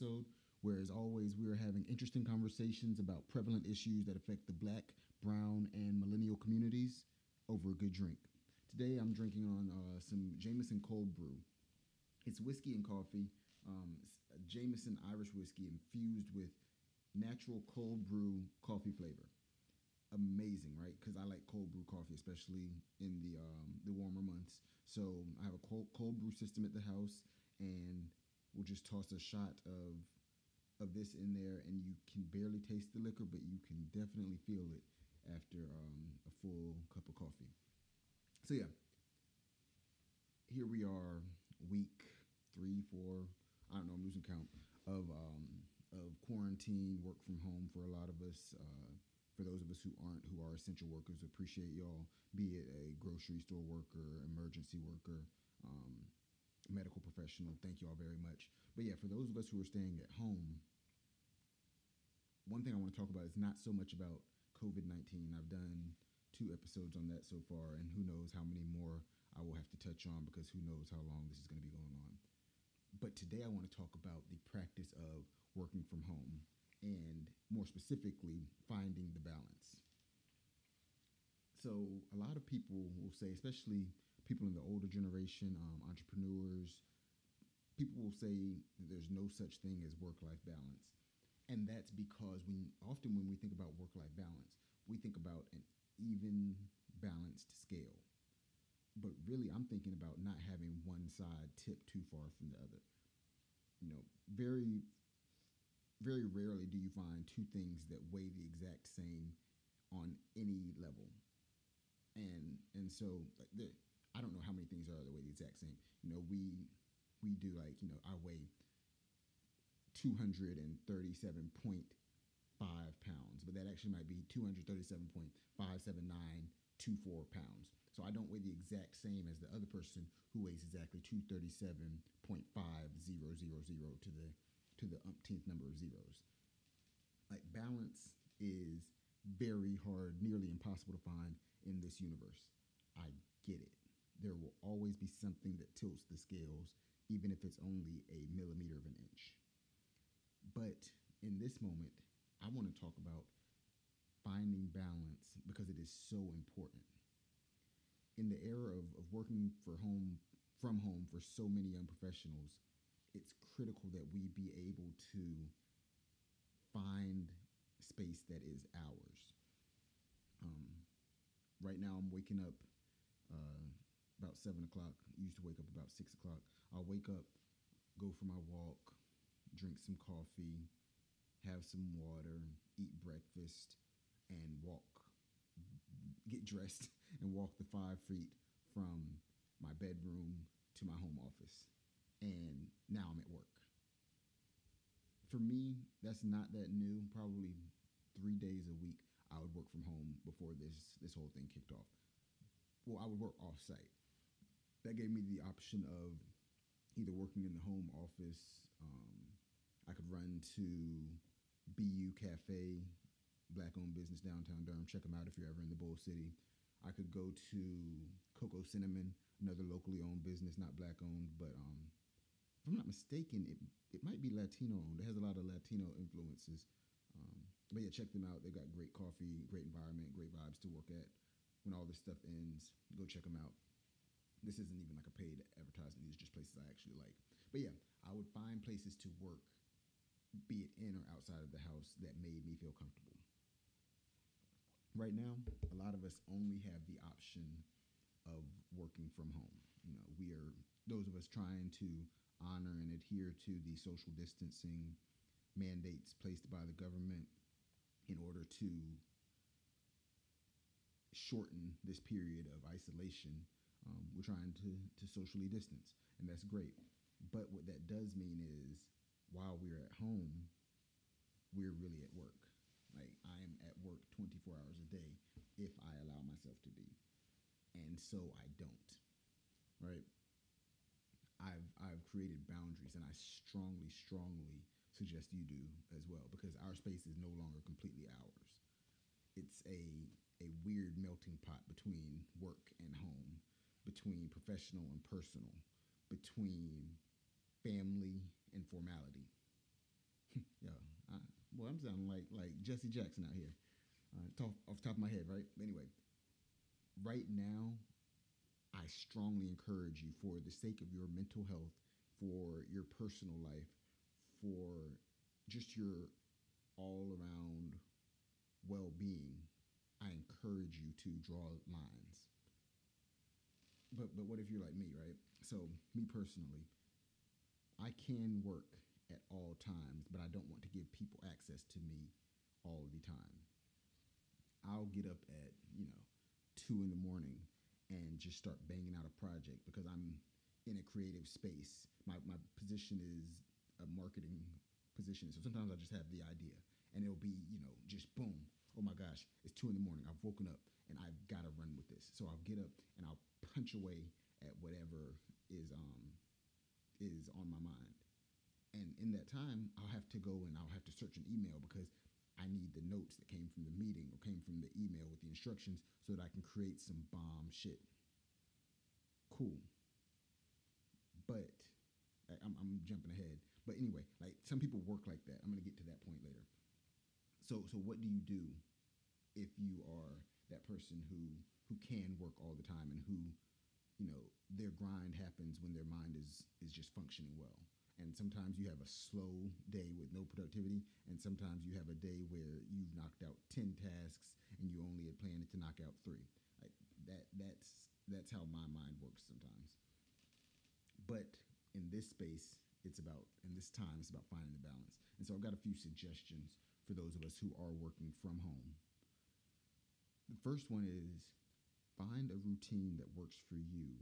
episode, where, as always, we are having interesting conversations about prevalent issues that affect the black, brown, and millennial communities over a good drink. Today, I'm drinking on uh, some Jameson Cold Brew. It's whiskey and coffee, um, Jameson Irish whiskey infused with natural cold brew coffee flavor amazing, right? Because I like cold brew coffee, especially in the um, the warmer months. So I have a cold cold brew system at the house, and we'll just toss a shot of of this in there, and you can barely taste the liquor, but you can definitely feel it after um, a full cup of coffee. So yeah, here we are, week three, four. I don't know. I'm losing count of um, of quarantine, work from home for a lot of us. Uh, for those of us who aren't, who are essential workers, appreciate y'all, be it a grocery store worker, emergency worker, um, medical professional. Thank you all very much. But yeah, for those of us who are staying at home, one thing I want to talk about is not so much about COVID 19. I've done two episodes on that so far, and who knows how many more I will have to touch on because who knows how long this is going to be going on. But today I want to talk about the practice of working from home and more specifically, finding the balance. So, a lot of people will say, especially people in the older generation, um, entrepreneurs, people will say there's no such thing as work life balance. And that's because when often when we think about work life balance, we think about an even balanced scale. But really, I'm thinking about not having one side tip too far from the other. You know, very very rarely do you find two things that weigh the exact same on any level. And and so like the, I don't know how many things are the way the exact same. You know, we we do like, you know, I weigh 237.5 pounds, but that actually might be 237.57924 pounds. So I don't weigh the exact same as the other person who weighs exactly 237.5000 to the to the umpteenth number of zeros. Like balance is very hard, nearly impossible to find in this universe. I get it. There will always be something that tilts the scales, even if it's only a millimeter of an inch. But in this moment, I want to talk about finding balance because it is so important. In the era of, of working for home from home for so many young professionals, it's critical that we be able to find space that is ours. Um, right now, I'm waking up uh, about seven o'clock. I used to wake up about six o'clock. I'll wake up, go for my walk, drink some coffee, have some water, eat breakfast, and walk, get dressed, and walk the five feet from my bedroom to my home office and now I'm at work. For me, that's not that new. Probably three days a week, I would work from home before this this whole thing kicked off. Well, I would work off site. That gave me the option of either working in the home office. Um, I could run to Beyu Caffè, black owned business downtown Durham. Check them out if you're ever in the Bull City. I could go to Cocoa Cinnamon, another locally owned business, not black owned, but um, if I'm not mistaken, it it might be Latino owned. It has a lot of Latino influences. Um, but yeah, check them out. They've got great coffee, great environment, great vibes to work at. When all this stuff ends, go check them out. This isn't even like a paid advertisement. These are just places I actually like. But yeah, I would find places to work, be it in or outside of the house, that made me feel comfortable. Right now, a lot of us only have the option of working from home. You know, we are those of us trying to honor and adhere to the social distancing mandates placed by the government in order to shorten this period of isolation. Um, we're trying to, to socially distance, and that's great. But what that does mean is while we're at home, we're really at work. Like I am at work 24 hours a day if I allow myself to be. And so I don't. Right? I've I've created boundaries, and I strongly, strongly suggest you do as well because our space is no longer completely ours. It's a a weird melting pot between work and home, between professional and personal, between family and formality. yeah, I, boy, I'm sounding like like Jesse Jackson out here. Uh, top, off the top of my head, right? Anyway, right now, I strongly encourage you, for the sake of your mental health, for your personal life, for just your all around well being, I encourage you to draw lines. But but what if you're like me, right? So me personally, I can work at all times, but I don't want to give people access to me all the time. I'll get up at, you know, two in the morning and just start banging out a project because I'm in a creative space. My my position is a marketing position. So sometimes I just have the idea and it'll be, you know, just boom. Oh my gosh, it's two in the morning. I've woken up and I've got to run with this. So I'll get up and I'll punch away at whatever is um is on my mind. And in that time, I'll have to go and I'll have to search an email because I need the notes that came from the meeting or came from the email with the instructions so that I can create some bomb shit. Cool. But I'm, I'm jumping ahead. But anyway, like some people work like that. I'm to get to that point later. So, so what do you do if you are that person who who can work all the time and who, you know, their grind happens when their mind is is just functioning well. And sometimes you have a slow day with no productivity, and sometimes you have a day where you've knocked out ten tasks and you only had planned to knock out three. Like that that's that's how my mind works sometimes. But in this space, it's about in this time, it's about finding the balance. And so I've got a few suggestions for those of us who are working from home. The first one is find a routine that works for you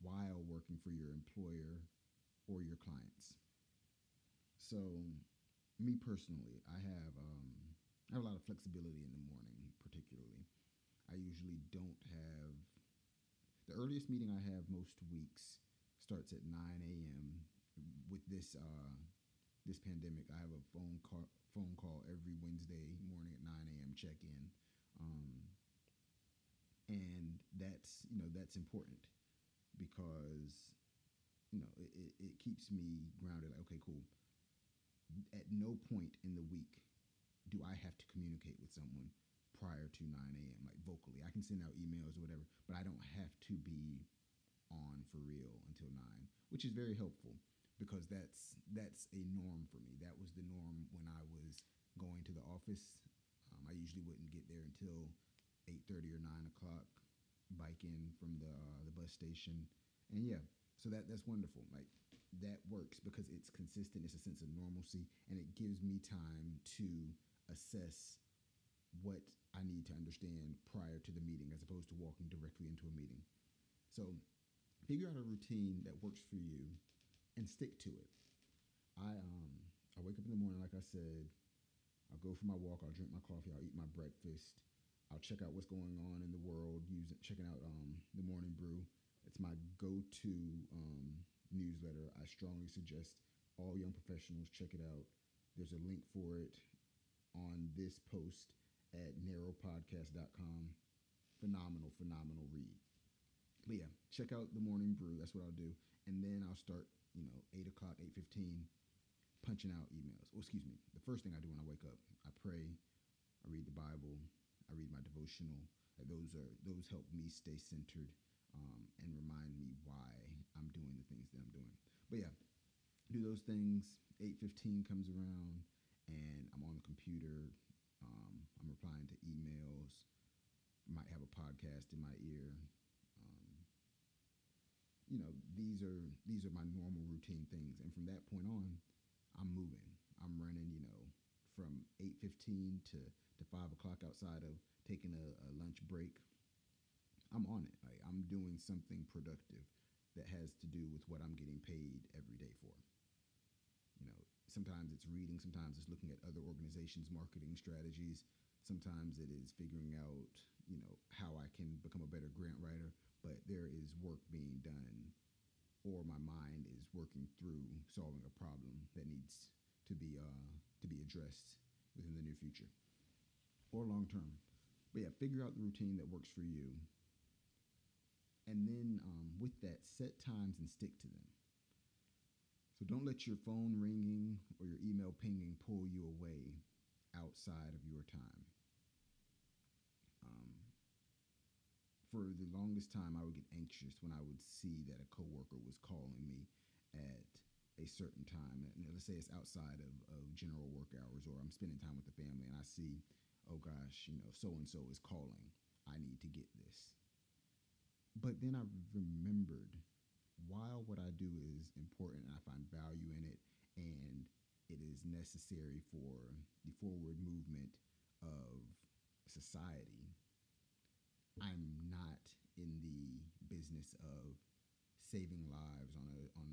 while working for your employer or your clients. So, me personally, I have um, I have a lot of flexibility in the morning, particularly. I usually don't have the earliest meeting I have most weeks starts at 9 a.m. With this uh, this pandemic, I have a phone call phone call every Wednesday morning at 9 a.m. check in. Um, and that's, you know, that's important because, you know, it, it, keeps me grounded. Like, okay, cool. At no point in the week do I have to communicate with someone prior to 9 a.m., like vocally. I can send out emails or whatever, but I don't have to be on for real until 9, which is very helpful because that's that's a norm for me. That was the norm when I was going to the office. I usually wouldn't get there until eight thirty or nine o'clock. Bike in from the uh, the bus station, and yeah, so that that's wonderful. Like that works because it's consistent. It's a sense of normalcy, and it gives me time to assess what I need to understand prior to the meeting, as opposed to walking directly into a meeting. So, figure out a routine that works for you and stick to it. I um I wake up in the morning, like I said. I'll go for my walk. I'll drink my coffee. I'll eat my breakfast. I'll check out what's going on in the world. Using checking out um, the Morning Brew. It's my go-to um, newsletter. I strongly suggest all young professionals check it out. There's a link for it on this post at narrowpodcast.com. Phenomenal, phenomenal read. But yeah, check out the Morning Brew. That's what I'll do, and then I'll start you know, eight o'clock, eight fifteen, punching out emails. Oh, excuse me. The first thing I do when I wake up, I pray, I read the Bible, I read my devotional. Like those are those help me stay centered um, and remind me why I'm doing the things that I'm doing. But yeah, do those things. Eight fifteen comes around, and I'm on the computer. Um, I'm replying to emails. Might have a podcast in my ear you know these are these are my normal routine things and from that point on i'm moving. I'm running you know from 8.15 to, to 5 o'clock outside of taking a, a lunch break. I'm on it. Like i'm doing something productive that has to do with what i'm getting paid every day for. You know sometimes it's reading sometimes it's looking at other organizations marketing strategies. Sometimes it is figuring out you know how i can become a better grant writer but there is work being done or my mind is working through solving a problem that needs to be uh, to be addressed within the near future or long term. But yeah, figure out the routine that works for you, and then um, with that, set times and stick to them. So don't let your phone ringing or your email pinging pull you away outside of your time. For the longest time, I would get anxious when I would see that a coworker was calling me at a certain time. And let's say it's outside of, of general work hours, or I'm spending time with the family, and I see, oh gosh, you know, so and so is calling. I need to get this. But then I remembered while what I do is important and I find value in it, and it is necessary for the forward movement of society, I'm not in the business of saving lives on a on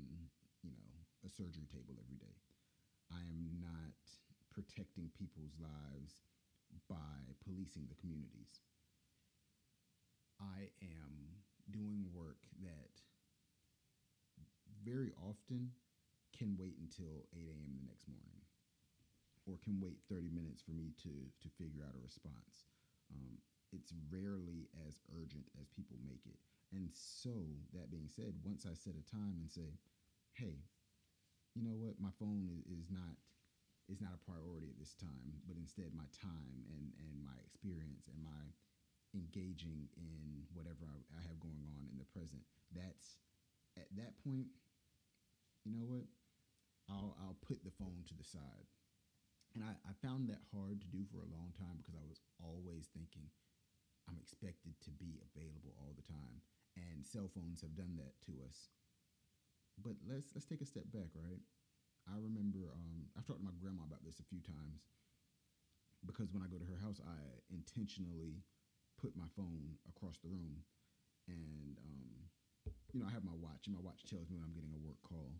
you know a surgery table every day. I am not protecting people's lives by policing the communities. I am doing work that very often can wait until 8 a.m. the next morning or can wait 30 minutes for me to, to figure out a response. Um, it's rarely as urgent as people make it. And so, that being said, once I set a time and say, hey, you know what, my phone is, is not is not a priority at this time, but instead my time and, and my experience and my engaging in whatever I, I have going on in the present. That's at that point, you know what? I'll I'll put the phone to the side. And I, I found that hard to do for a long time because I was always thinking I'm expected to be available all the time. And cell phones have done that to us. But let's let's take a step back, right? I remember um, I've talked to my grandma about this a few times because when I go to her house, I intentionally put my phone across the room, and um, you know I have my watch, and my watch tells me when I'm getting a work call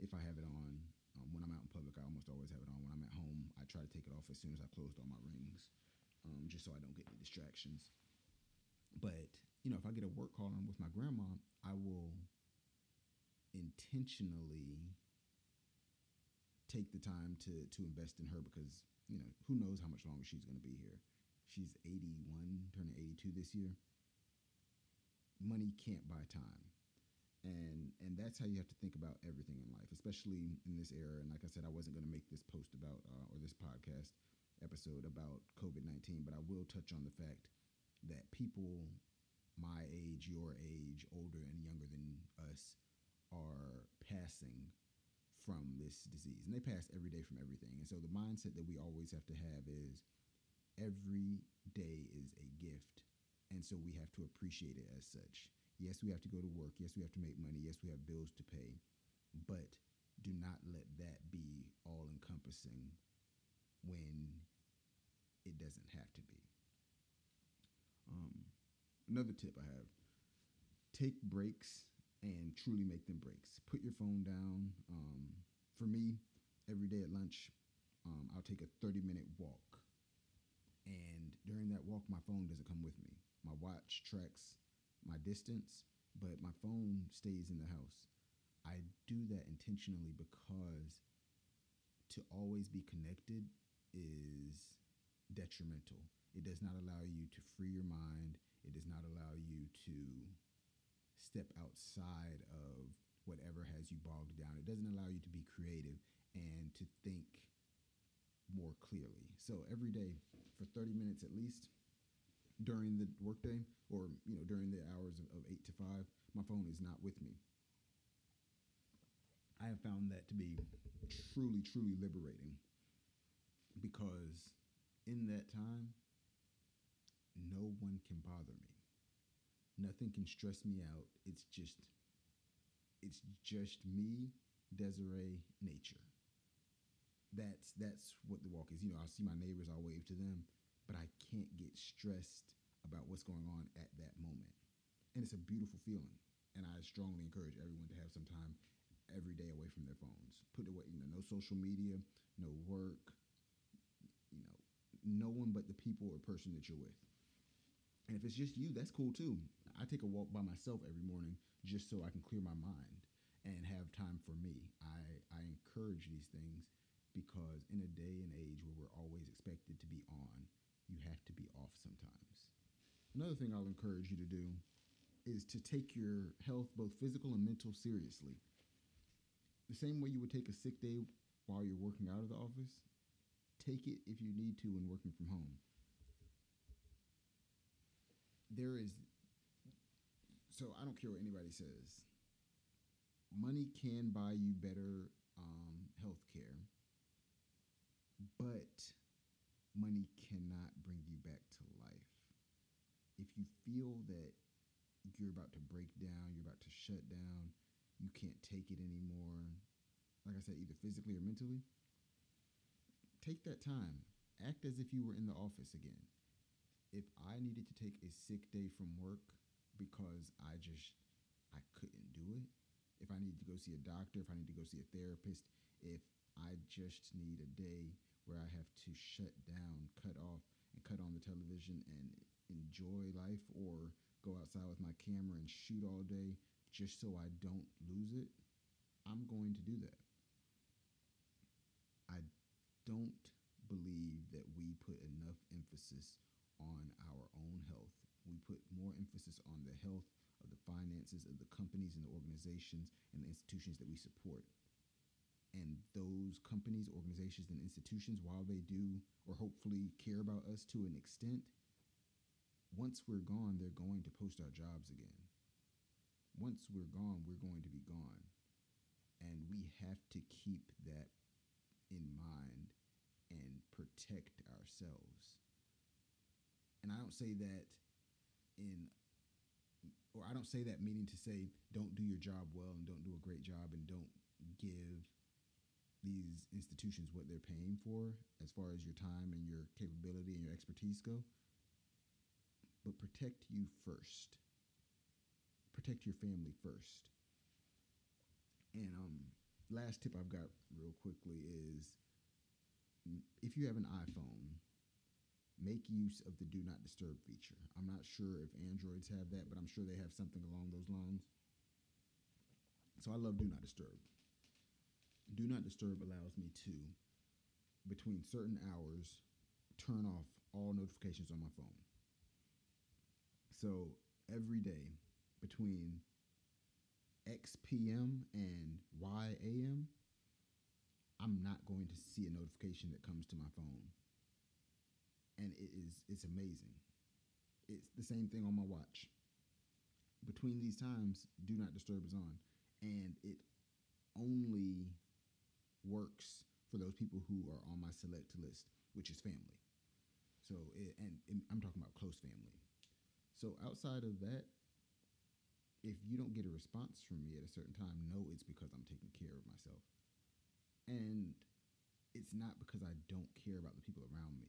if I have it on. Um, when I'm out in public, I almost always have it on. When I'm at home, I try to take it off as soon as I've closed all my rings, um, just so I don't get any distractions. But you know, if I get a work call on with my grandma, I will intentionally take the time to to invest in her because you know who knows how much longer she's going to be here. She's 81, turning 82 this year. Money can't buy time and and that's how you have to think about everything in life especially in this era and like i said i wasn't going to make this post about uh, or this podcast episode about covid-19 but i will touch on the fact that people my age your age older and younger than us are passing from this disease and they pass every day from everything and so the mindset that we always have to have is every day is a gift and so we have to appreciate it as such Yes, we have to go to work. Yes, we have to make money. Yes, we have bills to pay. But do not let that be all encompassing when it doesn't have to be. Um, another tip I have take breaks and truly make them breaks. Put your phone down. Um, for me, every day at lunch, um, I'll take a 30 minute walk. And during that walk, my phone doesn't come with me. My watch tracks my distance, but my phone stays in the house. I do that intentionally because to always be connected is detrimental. It does not allow you to free your mind. It does not allow you to step outside of whatever has you bogged down. It doesn't allow you to be creative and to think more clearly. So every day for 30 minutes at least, during the workday or you know during the hours of, of eight to five, my phone is not with me. I have found that to be truly, truly liberating because in that time, no one can bother me. Nothing can stress me out. It's just, it's just me, Desiree, nature. That's that's what the walk is. You know, I see my neighbors, I wave to them but I can't get stressed about what's going on at that moment. And it's a beautiful feeling. And I strongly encourage everyone to have some time every day away from their phones. Put away, you know, no social media, no work, you know, no one but the people or person that you're with. And if it's just you, that's cool too. I take a walk by myself every morning just so I can clear my mind and have time for me. I, I encourage these things because in a day and age where we're always expected to be on, you have to be off sometimes. Another thing I'll encourage you to do is to take your health, both physical and mental, seriously. the same way you would take a sick day while you're working out of the office, take it if you need to when working from home. There is, so I don't care what anybody says. Money can buy you better um, health care, but money cannot bring you back to life. If you feel that you're about to break down, you're about to shut down, you can't take it anymore, like I said, either physically or mentally, take that time. Act as if you were in the office again. If I needed to take a sick day from work because I just I couldn't do it, if I need to go see a doctor, if I need to go see a therapist, if I just need a day where I have to shut down, cut off, and cut on the television and enjoy life or go outside with my camera and shoot all day just so I don't lose it, I'm going to do that. I don't believe that we put enough emphasis on our own health. We put more emphasis on the health of the finances of the companies and the organizations and the institutions that we support. And those companies, organizations, and institutions, while they do or hopefully care about us to an extent, once we're gone, they're going to post our jobs again. Once we're gone, we're going to be gone. And we have to keep that in mind and protect ourselves. And I don't say that in or I don't say that meaning to say don't do your job well and don't do a great job and don't give these institutions what they're paying for as far as your time and your capability and your expertise go. But protect you first. Protect your family first. And um, last tip I've got real quickly is if you have an iPhone, make use of the do not disturb feature. I'm not sure if Androids have that, but I'm sure they have something along those lines. So I love do not disturb. Do not disturb allows me to, between certain hours, turn off all notifications on my phone. So every day between X PM and Y AM, I'm not going to see a notification that comes to my phone. And it is it's amazing. It's the same thing on my watch. Between these times, do not disturb is on. And it only works for those people who are on my select list, which is family. So, it, and, and I'm talking about close family. So, outside of that, if you don't get a response from me at a certain time, know it's because I'm taking care of myself. And it's not because I don't care about the people around me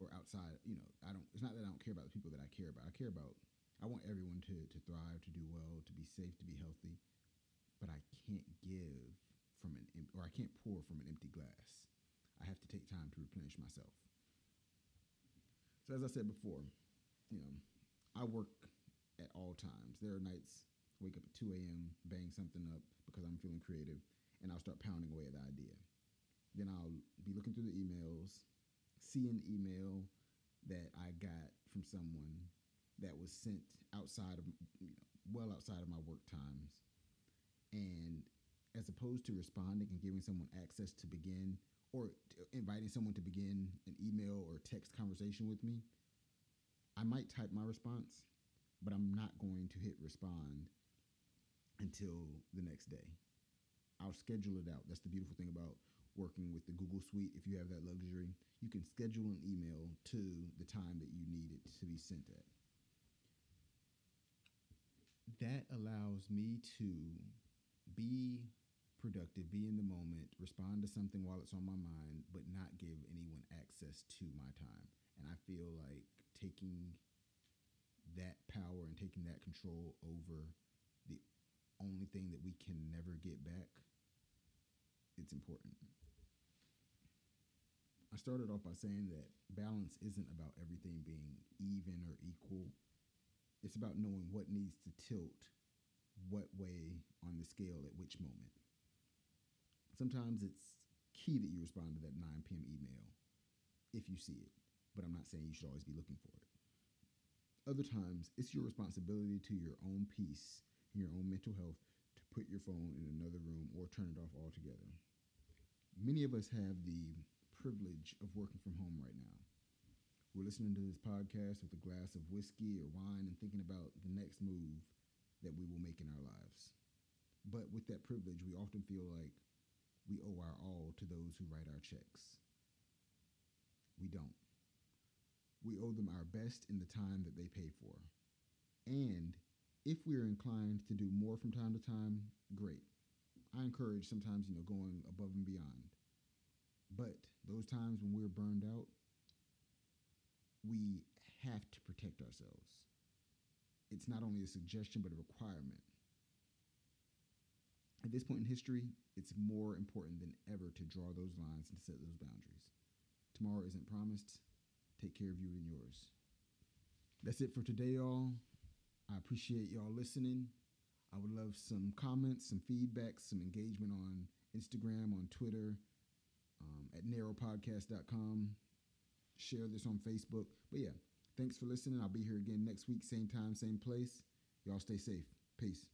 or outside, you know, I don't it's not that I don't care about the people that I care about. I care about I want everyone to to thrive, to do well, to be safe, to be healthy. But I can't give from an or I can't pour from an empty glass. I have to take time to replenish myself. So as I said before, you know, I work at all times. There are nights wake up at 2 a.m., bang something up because I'm feeling creative, and I'll start pounding away at the idea. Then I'll be looking through the emails, see an email that I got from someone that was sent outside of, you know, well outside of my work times. And as opposed to responding and giving someone access to begin or inviting someone to begin an email or text conversation with me, I might type my response, but I'm not going to hit respond until the next day. I'll schedule it out. That's the beautiful thing about working with the Google Suite. If you have that luxury, you can schedule an email to the time that you need it to be sent at. That allows me to be productive, be in the moment, respond to something while it's on my mind, but not give anyone access to my time. And I feel like taking that power and taking that control over the only thing that we can never get back, it's important. I started off by saying that balance isn't about everything being even or equal. It's about knowing what needs to tilt what way on the scale at which moment sometimes it's key that you respond to that 9 p.m. email if you see it, but I'm not saying you should always be looking for it. Other times, it's your responsibility to your own peace and your own mental health to put your phone in another room or turn it off altogether. Many of us have the privilege of working from home right now. We're listening to this podcast with a glass of whiskey or wine and thinking about the next move that we will make in our lives. But with that privilege, we often feel like we owe our all to those who write our checks. We don't. We owe them our best in the time that they pay for. And if we're inclined to do more from time to time, great. I encourage sometimes, you know, going above and beyond. But those times when we're burned out, we have to protect ourselves. It's not only a suggestion, but a requirement. At this point in history, it's more important than ever to draw those lines and to set those boundaries. Tomorrow isn't promised. Take care of you and yours. That's it for today, y'all. I appreciate y'all listening. I would love some comments, some feedback, some engagement on Instagram, on Twitter, um, at narrowpodcast.com. Share this on Facebook. But yeah, thanks for listening. I'll be here again next week, same time, same place. Y'all stay safe. Peace.